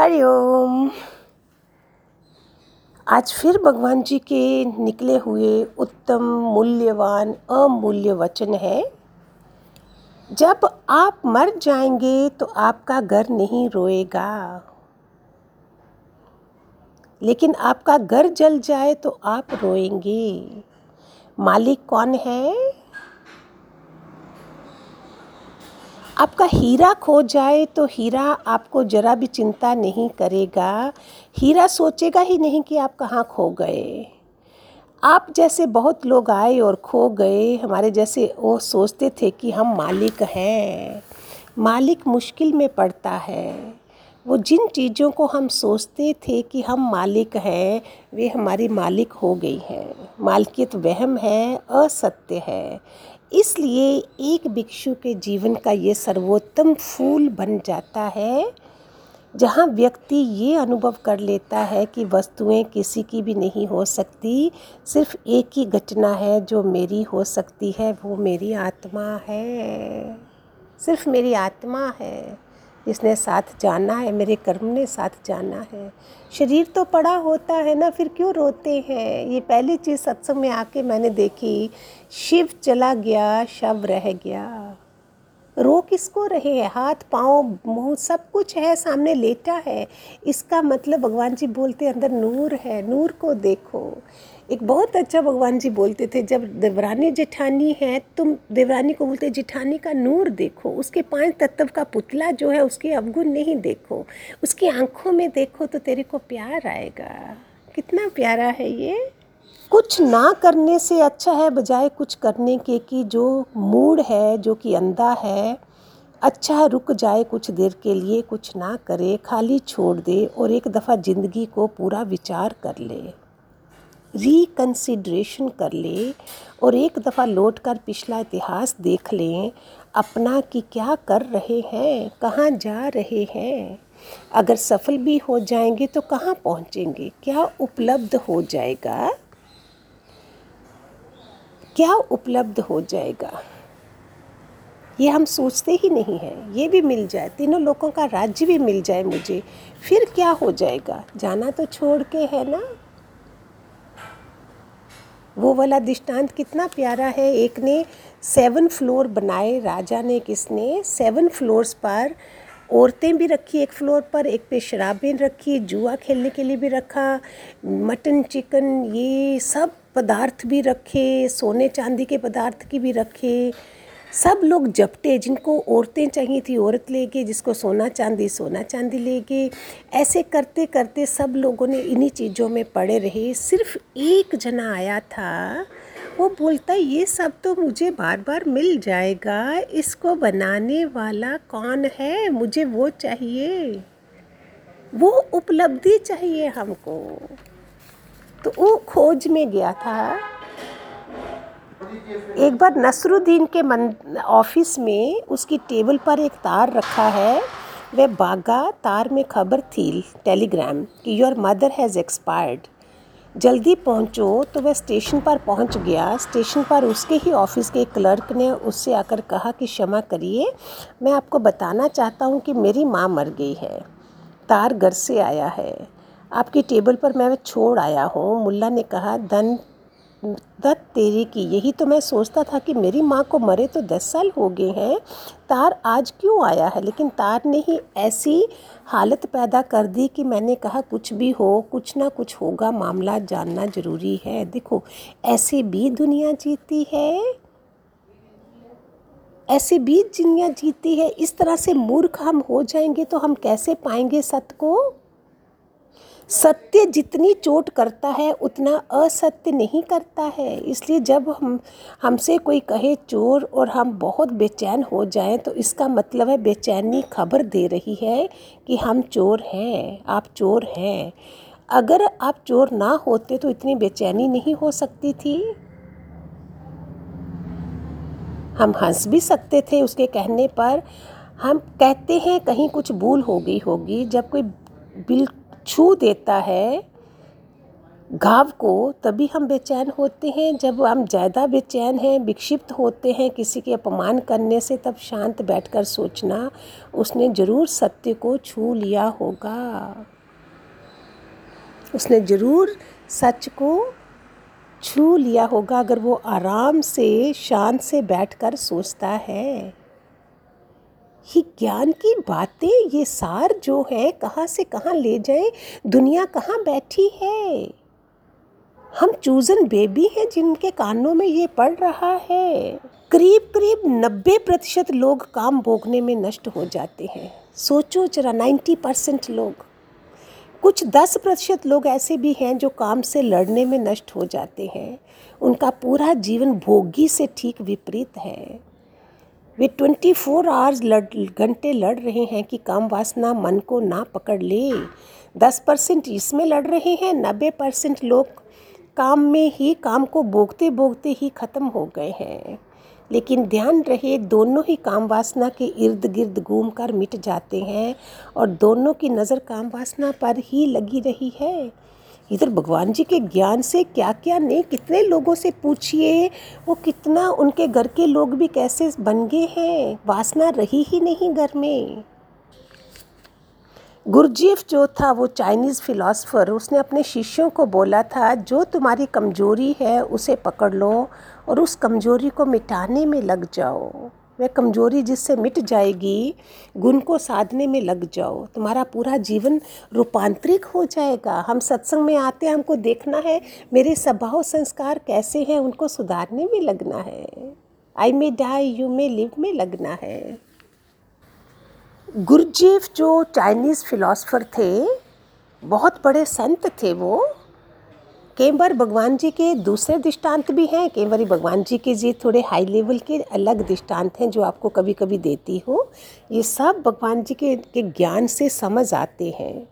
हरिओम। आज फिर भगवान जी के निकले हुए उत्तम मूल्यवान, अमूल्य वचन है। जब आप मर जाएँगे तो आपका घर नहीं रोएगा। लेकिन आपका घर जल जाए तो आप रोएँगे। मालिक कौन है? आपका हीरा खो जाए तो हीरा आपको ज़रा भी चिंता नहीं करेगा। हीरा सोचेगा ही नहीं कि आप कहाँ खो गए। आप जैसे बहुत लोग आए और खो गए, हमारे जैसे वो सोचते थे कि हम मालिक हैं। मालिक मुश्किल में पड़ता है। वो जिन चीज़ों को हम सोचते थे कि हम मालिक हैं, वे हमारी मालिक हो गई हैं। मालकियत वहम है, असत्य है। इसलिए एक भिक्षु के जीवन का ये सर्वोत्तम फूल बन जाता है, जहाँ व्यक्ति ये अनुभव कर लेता है कि वस्तुएँ किसी की भी नहीं हो सकती, सिर्फ़ एक ही घटना है जो मेरी हो सकती है, वो मेरी आत्मा है। सिर्फ़ मेरी आत्मा है। जिसने साथ जाना है, मेरे कर्म ने साथ जाना है। शरीर तो पड़ा होता है ना, फिर क्यों रोते हैं? ये पहली चीज़ सत्संग में आके मैंने देखी, शिव चला गया, शव रह गया। रो किसको रहे हैं? हाथ, पाँव, मुँह, सब कुछ है, सामने लेटा है। इसका मतलब भगवान जी बोलते अंदर नूर है, नूर को देखो। एक बहुत अच्छा भगवान जी बोलते थे, जब देवरानी जेठानी है, तुम देवरानी को बोलते जेठानी का नूर देखो, उसके पाँच तत्व का पुतला जो है, उसके अवगुण नहीं देखो, उसकी आँखों में देखो तो तेरे को प्यार आएगा। कितना प्यारा है ये। कुछ ना करने से अच्छा है, बजाय कुछ करने के कि जो मूड है, जो कि अंधा है अच्छा रुक जाए कुछ देर के लिए, कुछ ना करे, खाली छोड़ दे और एक दफ़ा ज़िंदगी को पूरा विचार कर ले। रिकन्सिड्रेशन कर ले और एक दफ़ा लौट कर पिछला इतिहास देख लें, अपना कि क्या कर रहे हैं, कहाँ जा रहे हैं। अगर सफल भी हो जाएँगे तो कहाँ पहुँचेंगे? क्या उपलब्ध हो जाएगा? क्या उपलब्ध हो जाएगा? ये हम सोचते ही नहीं हैं। ये भी मिल जाए, तीनों लोगों का राज्य भी मिल जाए मुझे, फिर क्या हो जाएगा? जाना तो छोड़ के है ना? वो वाला दृष्टांत कितना प्यारा है। एक ने सेवन फ्लोर बनाए राजा ने, किसने? सेवन फ्लोर्स पर औरतें भी रखी एक फ्लोर पर, एक पे शराबें रखी, जुआ खेलने के लिए भी रखा, मटन, चिकन, ये सब पदार्थ भी रखे, सोने चांदी के पदार्थ की भी रखे। सब लोग जपटे, जिनको औरतें चाहिए थी, औरत ले गए जिसको सोना चांदी सोना चांदी ले गए ऐसे करते करते सब लोगों ने इन्हीं चीज़ों में पड़े रहे। सिर्फ़ एक जना आया था, वो बोलता, ये सब तो मुझे बार बार मिल जाएगा। इसको बनाने वाला कौन है? मुझे वो चाहिए। वो उपलब्धि चाहिए हमको। तो वो खोज में गया था। एक बार नसरुद्दीन के मन, ऑफ़िस में उसकी टेबल पर एक तार रखा है। वह बागा तार में खबर थी, टेलीग्राम, कि योर मदर हैज़ एक्सपायर्ड जल्दी पहुंचो तो वह स्टेशन पर पहुँच गया। स्टेशन पर उसके ही ऑफ़िस के क्लर्क ने उससे आकर कहा कि, क्षमा करिए, मैं आपको बताना चाहता हूँ कि मेरी माँ मर गई है। तार घर से आया है। आपकी टेबल पर मैं छोड़ आया हूँ। मुल्ला ने कहा, धन दत्त तेरी की। यही तो मैं सोचता था कि मेरी माँ को मरे तो दस साल हो गए हैं। तार आज क्यों आया है? लेकिन तार ने ही ऐसी हालत पैदा कर दी कि मैंने कहा, कुछ भी हो, कुछ ना कुछ होगा, मामला जानना ज़रूरी है। देखो, ऐसे भी दुनिया जीती है। ऐसे भी दुनिया जीती है। इस तरह से मूर्ख हम हो जाएँगे तो हम कैसे पाएँगे सत्य को? सत्य जितनी चोट करता है, उतना असत्य नहीं करता है। इसलिए जब हम, हमसे कोई कहे चोर और हम बहुत बेचैन हो जाएँ तो इसका मतलब है बेचैनी खबर दे रही है कि हम चोर हैं, आप चोर हैं। अगर आप चोर ना होते तो इतनी बेचैनी नहीं हो सकती थी। हम हंस भी सकते थे उसके कहने पर। हम कहते हैं कहीं कुछ भूल हो गई होगी, जब कोई बिल छू देता है, घाव को, तभी हम बेचैन होते हैं। जब हम ज़्यादा बेचैन हैं, विक्षिप्त होते हैं किसी के अपमान करने से, तब शांत बैठकर सोचना, उसने ज़रूर सत्य को छू लिया होगा। उसने ज़रूर सच को छू लिया होगा, अगर वो आराम से, शांत से बैठकर सोचता है। ये ज्ञान की बातें, ये सार जो है, कहाँ से कहाँ ले जाए, दुनिया कहाँ बैठी है? हम चूजन बेबी हैं जिनके कानों में ये पड़ रहा है। करीब करीब नब्बे प्रतिशत लोग काम भोगने में नष्ट हो जाते हैं। सोचो जरा नाइन्टी परसेंट लोग। कुछ दस प्रतिशत लोग ऐसे भी हैं जो काम से लड़ने में नष्ट हो जाते हैं। उनका पूरा जीवन भोगी से ठीक विपरीत है। वे ट्वेंटी फोर आवर्स लड़, घंटे लड़ रहे हैं कि काम वासना मन को ना पकड़ ले। दस परसेंट इसमें लड़ रहे हैं, नब्बे परसेंट लोग काम में ही, काम को भोगते भोगते ही ख़त्म हो गए हैं। लेकिन ध्यान रहे, दोनों ही काम वासना के इर्द गिर्द घूम कर मिट जाते हैं और दोनों की नज़र काम वासना पर ही लगी रही है। इधर भगवान जी के ज्ञान से क्या क्या नहीं कितने लोगों से पूछिए, वो कितना उनके घर के लोग भी कैसे बन गए हैं, वासना रही ही नहीं घर में। गुरजीफ जो था, वो चाइनीज़ फिलोसफर, उसने अपने शिष्यों को बोला था, जो तुम्हारी कमज़ोरी है, उसे पकड़ लो और उस कमज़ोरी को मिटाने में लग जाओ। वह कमज़ोरी जिससे मिट जाएगी, गुण को साधने में लग जाओ। तुम्हारा पूरा जीवन रूपांतरिक हो जाएगा। हम सत्संग में आते हैं, हमको देखना है, मेरे स्वभाव संस्कार कैसे हैं, उनको सुधारने में लगना है। I may die you may live में लगना है। गुरजेफ जो चाइनीज़ फिलोसफर थे, बहुत बड़े संत थे वो। कई बार भगवान जी के दूसरे दृष्टांत भी हैं कई बार भगवान जी के जी थोड़े हाई लेवल के अलग दृष्टांत हैं जो आपको कभी कभी देती हो। ये सब भगवान जी के, के ज्ञान से समझ आते हैं।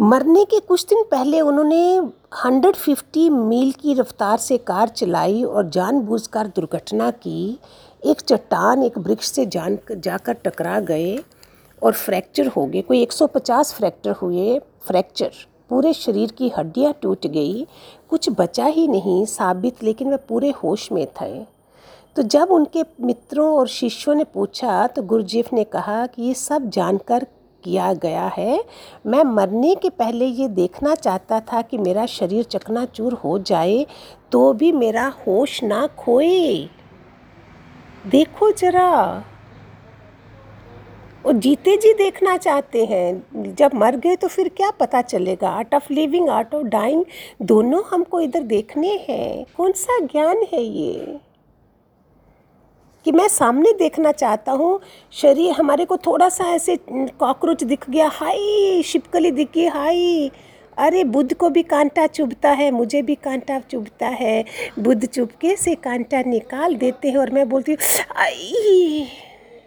मरने के कुछ दिन पहले उन्होंने 150 मील की रफ्तार से कार चलाई और जानबूझकर दुर्घटना की। एक चट्टान एक वृक्ष से जान जाकर टकरा गए और फ्रैक्चर हो गए कोई 150 फ्रैक्चर हुए फ्रैक्चर पूरे शरीर की हड्डियाँ टूट गई, कुछ बचा ही नहीं साबित, लेकिन वह पूरे होश में थे। तो जब उनके मित्रों और शिष्यों ने पूछा तो गुरुजीफ ने कहा कि ये सब जानकर किया गया है। मैं मरने के पहले ये देखना चाहता था कि मेरा शरीर चकनाचूर हो जाए तो भी मेरा होश ना खोए। देखो जरा। वो जीते जी देखना चाहते हैं। जब मर गए तो फिर क्या पता चलेगा? Art of living art of dying दोनों हमको इधर देखने हैं। कौन सा ज्ञान है ये? कि मैं सामने देखना चाहता हूँ, शरीर हमारे को थोड़ा सा ऐसे कॉकरोच दिख गया हाई शिपकली दिख गई हाई अरे, बुद्ध को भी कांटा चुभता है, मुझे भी कांटा चुभता है। बुद्ध चुपके से कांटा निकाल देते हैं और मैं बोलती हूँ, आई!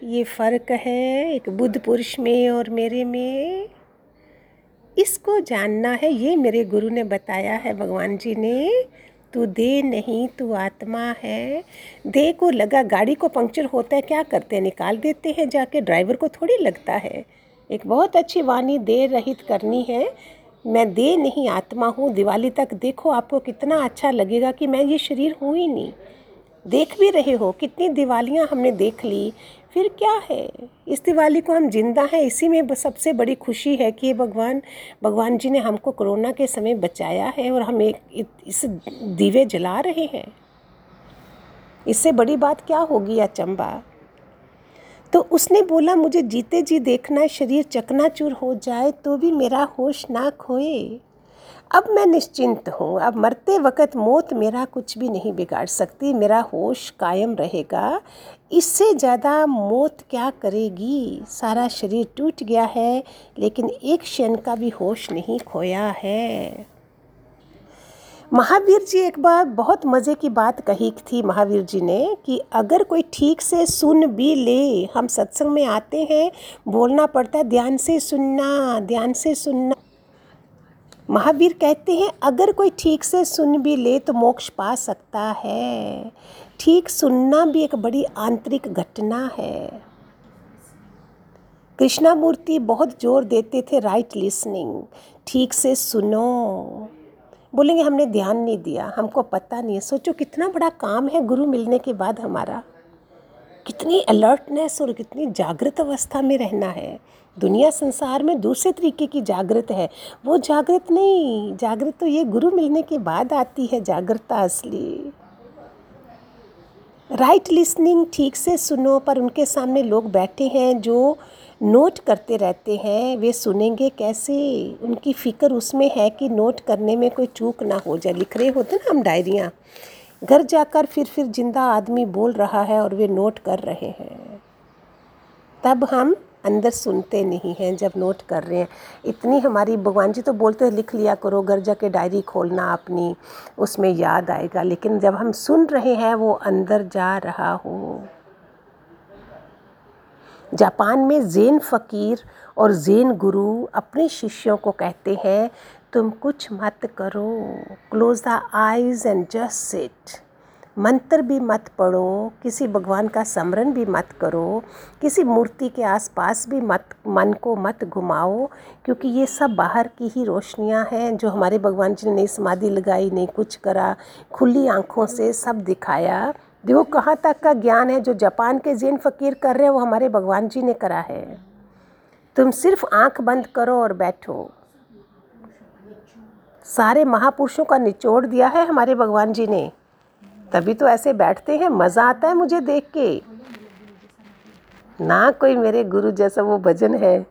ये फ़र्क है एक बुद्ध पुरुष में और मेरे में। इसको जानना है, ये मेरे गुरु ने बताया है, भगवान जी ने। तू दे नहीं, तू आत्मा है। दे को लगा, गाड़ी को पंक्चर होता है, क्या करते हैं? निकाल देते हैं जाके, ड्राइवर को थोड़ी लगता है। एक बहुत अच्छी वाणी दे रहित करनी है। मैं दे नहीं, आत्मा हूँ, दिवाली तक देखो आपको कितना अच्छा लगेगा कि मैं ये शरीर हूँ ही नहीं। देख भी रहे हो, कितनी दिवालियाँ हमने देख ली। फिर क्या है? इस दिवाली को हम ज़िंदा हैं, इसी में सबसे बड़ी खुशी है कि भगवान भगवान जी ने हमको कोरोना के समय बचाया है और हम एक इस दीवे जला रहे हैं। इससे बड़ी बात क्या होगी अचंबा? तो उसने बोला, मुझे जीते जी देखना शरीर चकनाचूर हो जाए तो भी मेरा होश ना खोए। अब मैं निश्चिंत हूँ, अब मरते वक़्त मौत मेरा कुछ भी नहीं बिगाड़ सकती, मेरा होश कायम रहेगा। इससे ज़्यादा मौत क्या करेगी? सारा शरीर टूट गया है, लेकिन एक क्षण का भी होश नहीं खोया है। महावीर जी एक बार बहुत मज़े की बात कही थी महावीर जी ने कि अगर कोई ठीक से सुन भी ले, हम सत्संग में आते हैं, बोलना पड़ता है ध्यान से सुनना, ध्यान से सुनना। महावीर कहते हैं, अगर कोई ठीक से सुन भी ले तो मोक्ष पा सकता है। ठीक सुनना भी एक बड़ी आंतरिक घटना है। कृष्णा मूर्ति बहुत ज़ोर देते थे राइट लिसनिंग ठीक से सुनो। बोलेंगे, हमने ध्यान नहीं दिया, हमको पता नहीं है। सोचो, कितना बड़ा काम है गुरु मिलने के बाद हमारा। कितनी अलर्टनेस और कितनी जागृत अवस्था में रहना है। दुनिया संसार में दूसरे तरीके की जागृत है। वो जागृत नहीं, जागृत तो ये गुरु मिलने के बाद आती है, जागृतता असली। राइट लिसनिंग ठीक से सुनो, पर उनके सामने लोग बैठे हैं जो नोट करते रहते हैं, वे सुनेंगे कैसे? उनकी फ़िक्र उसमें है कि नोट करने में कोई चूक ना हो जाए। लिख रहे होते ना हम डायरियाँ। घर जाकर फिर फिर ज़िंदा आदमी बोल रहा है और वे नोट कर रहे हैं। तब हम अंदर सुनते नहीं हैं, जब नोट कर रहे हैं। इतनी हमारी, भगवान जी तो बोलते हैं, लिख लिया करो घर जाके डायरी खोलना अपनी, उसमें याद आएगा। लेकिन जब हम सुन रहे हैं, वो अंदर जा रहा हो। जापान में जैन फ़कीर और जैन गुरु अपने शिष्यों को कहते हैं, तुम कुछ मत करो। Close the eyes and just sit मंत्र भी मत पढ़ो, किसी भगवान का स्मरण भी मत करो, किसी मूर्ति के आसपास भी मत, मन को मत घुमाओ, क्योंकि ये सब बाहर की ही रोशनियाँ हैं जो हमारे भगवान जी ने नहीं समाधि लगाई नहीं कुछ करा, खुली आँखों से सब दिखाया। देखो कहाँ तक का ज्ञान है, जो जापान के जैन फ़कीर कर रहे हैं, वो हमारे भगवान जी ने करा है। तुम सिर्फ़ आँख बंद करो और बैठो। सारे महापुरुषों का निचोड़ दिया है हमारे भगवान जी ने। तभी तो ऐसे बैठते हैं, मज़ा आता है मुझे देख के। ना कोई मेरे गुरु जैसा वो भजन है।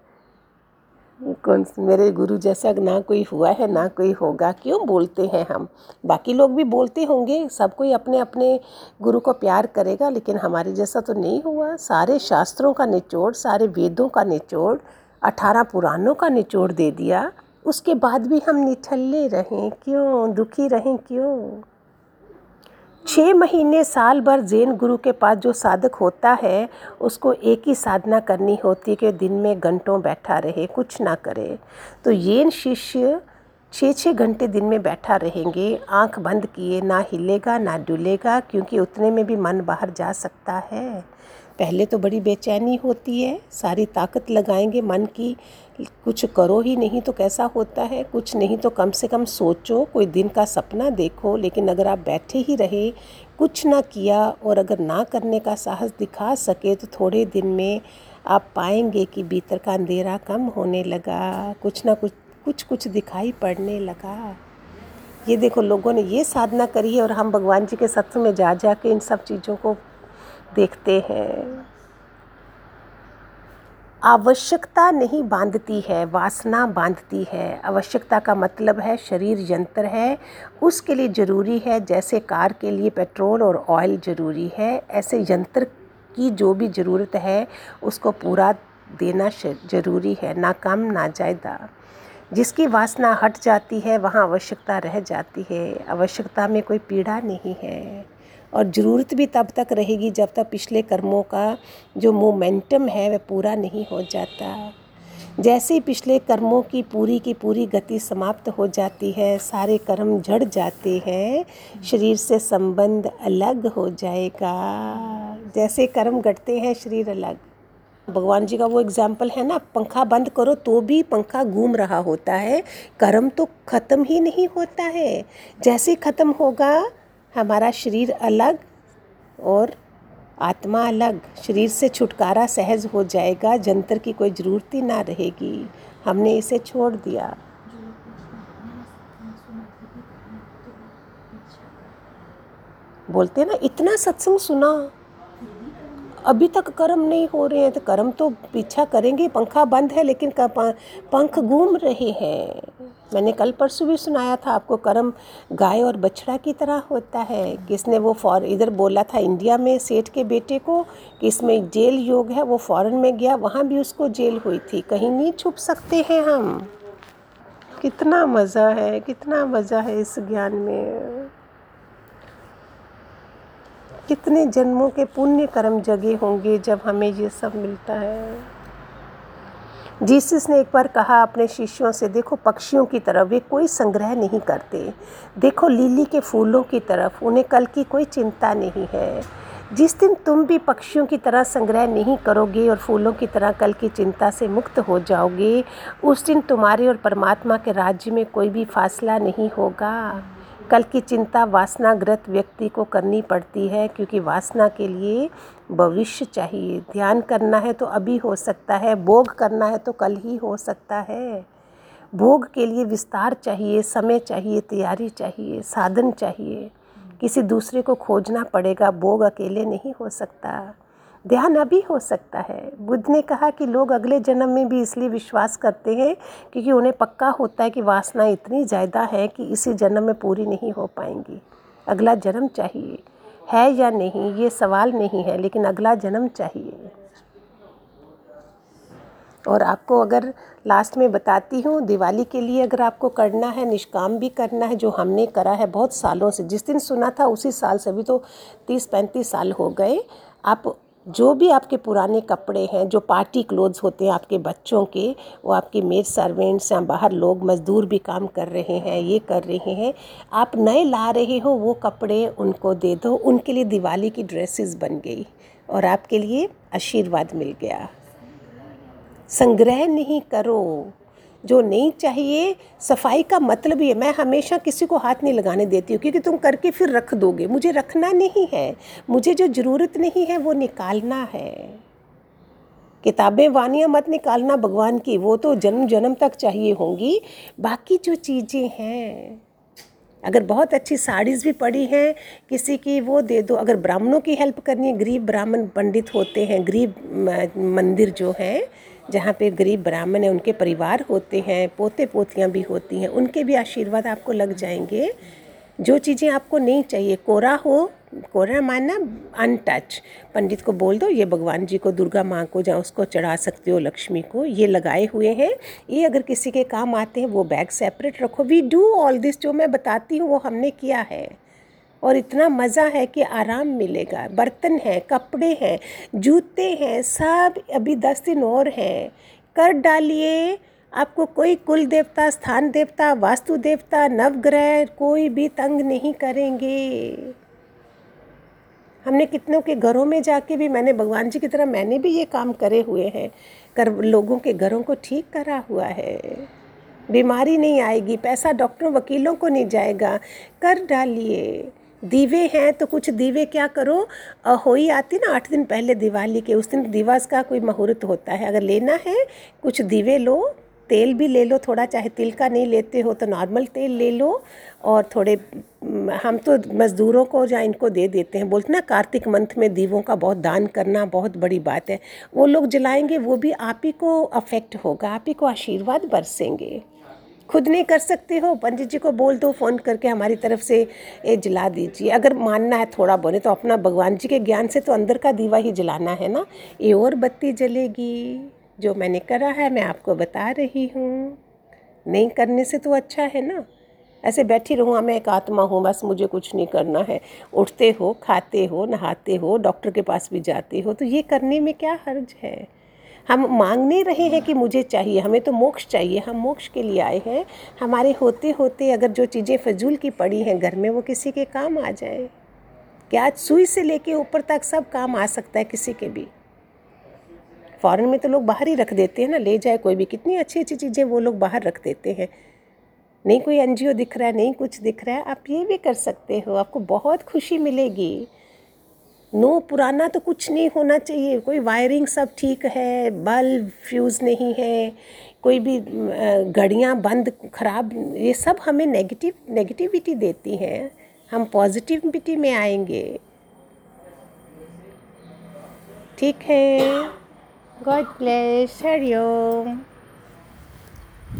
कौन मेरे गुरु जैसा ना कोई हुआ है, ना कोई होगा। क्यों बोलते हैं हम? बाकी लोग भी बोलते होंगे, सब कोई अपने अपने गुरु को प्यार करेगा, लेकिन हमारे जैसा तो नहीं हुआ। सारे शास्त्रों का निचोड़, सारे वेदों का निचोड़, अठारह पुराणों का निचोड़ दे दिया। उसके बाद भी हम निठल्ले रहें। क्यों? दुखी रहें क्यों? छः महीने साल भर जैन गुरु के पास जो साधक होता है, उसको एक ही साधना करनी होती है कि दिन में घंटों बैठा रहे, कुछ ना करे। तो जैन शिष्य छः छः घंटे दिन में बैठा रहेंगे, आँख बंद किए, ना हिलेगा, ना डुलेगा, क्योंकि उतने में भी मन बाहर जा सकता है। पहले तो बड़ी बेचैनी होती है, सारी ताकत लगाएँगे मन की कुछ करो ही नहीं तो कैसा होता है? कुछ नहीं तो कम से कम सोचो, कोई दिन का सपना देखो, लेकिन अगर आप बैठे ही रहे, कुछ ना किया और अगर ना करने का साहस दिखा सके तो थोड़े दिन में आप पाएँगे कि भीतर का अंधेरा कम होने लगा, कुछ ना कुछ कुछ कुछ दिखाई पड़ने लगा। ये देखो, लोगों ने ये साधना करी है और हम भगवान जी के सत्य में जा जा के इन सब चीज़ों को देखते हैं। आवश्यकता नहीं बांधती है, वासना बांधती है। आवश्यकता का मतलब है शरीर यंत्र है, उसके लिए ज़रूरी है जैसे कार के लिए पेट्रोल और ऑयल ज़रूरी है। ऐसे यंत्र की जो भी ज़रूरत है, उसको पूरा देना ज़रूरी है ना कम ना ज़्यादा जिसकी वासना हट जाती है, वहाँ आवश्यकता रह जाती है। आवश्यकता में कोई पीड़ा नहीं है। और ज़रूरत भी तब तक रहेगी जब तक पिछले कर्मों का जो मोमेंटम है वह पूरा नहीं हो जाता। जैसे ही पिछले कर्मों की पूरी की पूरी गति समाप्त हो जाती है, सारे कर्म झड़ जाते हैं, शरीर से संबंध अलग हो जाएगा। जैसे कर्म घटते हैं, शरीर अलग। भगवान जी का वो एग्ज़ाम्पल है ना, पंखा बंद करो तो भी पंखा घूम रहा होता है। कर्म तो ख़त्म ही नहीं होता है। जैसे ख़त्म होगा हमारा शरीर अलग और आत्मा अलग। शरीर से छुटकारा सहज हो जाएगा, जंतर की कोई ज़रूरत ही ना रहेगी। हमने इसे छोड़ दिया। बोलते हैं ना, इतना सत्संग सुना। अभी तक कर्म नहीं हो रहे हैं तो कर्म तो पीछा करेंगे। पंखा बंद है, लेकिन पंख घूम रहे हैं। मैंने कल परसों भी सुनाया था, आपको कर्म गाय और बछड़ा की तरह होता है। किसने वो फॉर, इधर बोला था, इंडिया में सेठ के बेटे को कि इसमें जेल योग है, वो फॉरेन में गया, वहाँ भी उसको जेल हुई थी। कहीं नहीं छुप सकते हैं हम। कितना मज़ा है, कितना मज़ा है इस ज्ञान में। कितने जन्मों के पुण्य कर्म जगे होंगे जब हमें ये सब मिलता है। जीसस ने एक बार कहा, अपने शिष्यों से देखो, पक्षियों की तरफ़ वे कोई संग्रह नहीं करते। देखो, लिली के फूलों की तरफ़ उन्हें कल की कोई चिंता नहीं है। जिस दिन तुम भी पक्षियों की तरह संग्रह नहीं करोगे और फूलों की तरह कल की चिंता से मुक्त हो जाओगे, उस दिन तुम्हारे और परमात्मा के राज्य में कोई भी फासला नहीं होगा। कल की चिंता वासनाग्रत व्यक्ति को करनी पड़ती है, क्योंकि वासना के लिए भविष्य चाहिए। ध्यान करना है तो अभी हो सकता है, भोग करना है तो कल ही हो सकता है। भोग के लिए विस्तार चाहिए, समय चाहिए, तैयारी चाहिए, साधन चाहिए। किसी दूसरे को खोजना पड़ेगा, भोग अकेले नहीं हो सकता। ध्यान अभी हो सकता है। बुद्ध ने कहा कि लोग अगले जन्म में भी इसलिए विश्वास करते हैं क्योंकि उन्हें पक्का होता है कि वासना इतनी ज़्यादा है कि इसी जन्म में पूरी नहीं हो पाएँगी। अगला जन्म चाहिए। है या नहीं, ये सवाल नहीं है, लेकिन अगला जन्म चाहिए। और आपको अगर लास्ट में बताती हूँ, दिवाली के लिए अगर आपको करना है, निष्काम भी करना है, जो हमने करा है बहुत सालों से, जिस दिन सुना था उसी साल से, अभी तो तीस पैंतीस साल हो गए, आप जो भी आपके पुराने कपड़े हैं, जो पार्टी क्लोथ्स होते हैं आपके बच्चों के, वो आपके मेड सर्वेंट्स या बाहर लोग मज़दूर भी काम कर रहे हैं, ये कर रहे हैं। आप नए ला रहे हो, वो कपड़े उनको दे दो। उनके लिए दिवाली की ड्रेसेस बन गई और आपके लिए आशीर्वाद मिल गया। संग्रह नहीं करो। जो नहीं चाहिए, सफ़ाई का मतलब है, मैं हमेशा किसी को हाथ नहीं लगाने देती हूँ, क्योंकि तुम करके फिर रख दोगे। मुझे रखना नहीं है। मुझे जो ज़रूरत नहीं है, वो निकालना है। किताबें वानियाँ मत निकालना भगवान की, वो तो जन्म जन्म तक चाहिए होंगी। बाकी जो चीज़ें हैं, अगर बहुत अच्छी साड़ीज़ भी पड़ी हैं, किसी की वो दे दो। अगर ब्राह्मणों की हेल्प करनी है, गरीब ब्राह्मण पंडित होते हैं, गरीब मंदिर जो है जहाँ पे गरीब ब्राह्मण है, उनके परिवार होते हैं पोते पोतियाँ भी होती हैं, उनके भी आशीर्वाद आपको लग जाएँगे। जो चीज़ें आपको नहीं चाहिए, कोरा हो, कोरा मानना अनटच पंडित को बोल दो, ये भगवान जी को, दुर्गा माँ को, जहाँ उसको चढ़ा सकते हो, लक्ष्मी को, ये लगाए हुए हैं। ये अगर किसी के काम आते हैं, वो बैग सेपरेट रखो। वी डू ऑल दिस जो मैं बताती हूँ, वो हमने किया है। और इतना मज़ा है कि आराम मिलेगा। बर्तन हैं, कपड़े हैं, जूते हैं, सब अभी दस दिन और हैं। कर डालिए। आपको कोई कुल देवता, स्थान देवता, वास्तु देवता, नवग्रह, कोई भी तंग नहीं करेंगे। हमने कितनों के घरों में जाके भी मैंने, भगवान जी की तरह मैंने भी ये काम करे हुए हैं। कर, लोगों के घरों को ठीक करा हुआ है। बीमारी नहीं आएगी, पैसा डॉक्टरों, वकीलों को नहीं जाएगा। कर डालिए। दीवे हैं तो कुछ दीवे क्या करो? होई आती ना आठ दिन पहले दिवाली के, उस दिन दिवस का कोई मुहूर्त होता है। अगर लेना है, कुछ दीवे लो, तेल भी ले लो थोड़ा, चाहे तिल का नहीं लेते हो तो नॉर्मल तेल ले लो और थोड़े हम तो मज़दूरों को या इनको दे देते हैं। बोलते ना, कार्तिक मंथ में दीवों का बहुत दान करना बहुत बड़ी बात है। वो लोग जलाएँगे, वो भी आप ही को अफेक्ट होगा, आप ही को आशीर्वाद बरसेंगे। खुद नहीं कर सकते हो? पंडित जी को बोल दो, फ़ोन करके हमारी तरफ़ से ये जला दीजिए। अगर मानना है थोड़ा बोले तो अपना भगवान जी के ज्ञान से तो अंदर का दीवा ही जलाना है ना? ये और बत्ती जलेगी। जो मैंने करा है, मैं आपको बता रही हूँ। नहीं करने से तो अच्छा है ना? ऐसे बैठी रहूँ मैं एक आत्मा हूँ, बस मुझे कुछ नहीं करना है। उठते हो, खाते हो, नहाते हो, डॉक्टर के पास भी जाते हो तो ये करने में क्या हर्ज है? हम मांग नहीं रहे हैं कि मुझे चाहिए, हमें तो मोक्ष चाहिए। हम मोक्ष के लिए आए हैं। हमारे होते होते अगर जो चीज़ें फजूल की पड़ी हैं घर में, वो किसी के काम आ जाए। क्या आज सुई से लेके ऊपर तक सब काम आ सकता है किसी के भी? फ़ॉरन में तो लोग बाहर ही रख देते हैं ना, ले जाए कोई भी। कितनी अच्छी अच्छी चीज़ें वो लोग बाहर रख देते हैं। नहीं कोई एनजीओ दिख रहा है, नहीं कुछ दिख रहा है। आप ये भी कर सकते हो, आपको बहुत खुशी मिलेगी। नो पुराना तो कुछ नहीं होना चाहिए। कोई वायरिंग सब ठीक है बल्ब फ्यूज़ नहीं है कोई भी घड़ियाँ बंद ख़राब ये सब हमें नेगेटिव नेगेटिविटी देती हैं। हम पॉजिटिविटी में आएँगे। ठीक है। God bless Hariom.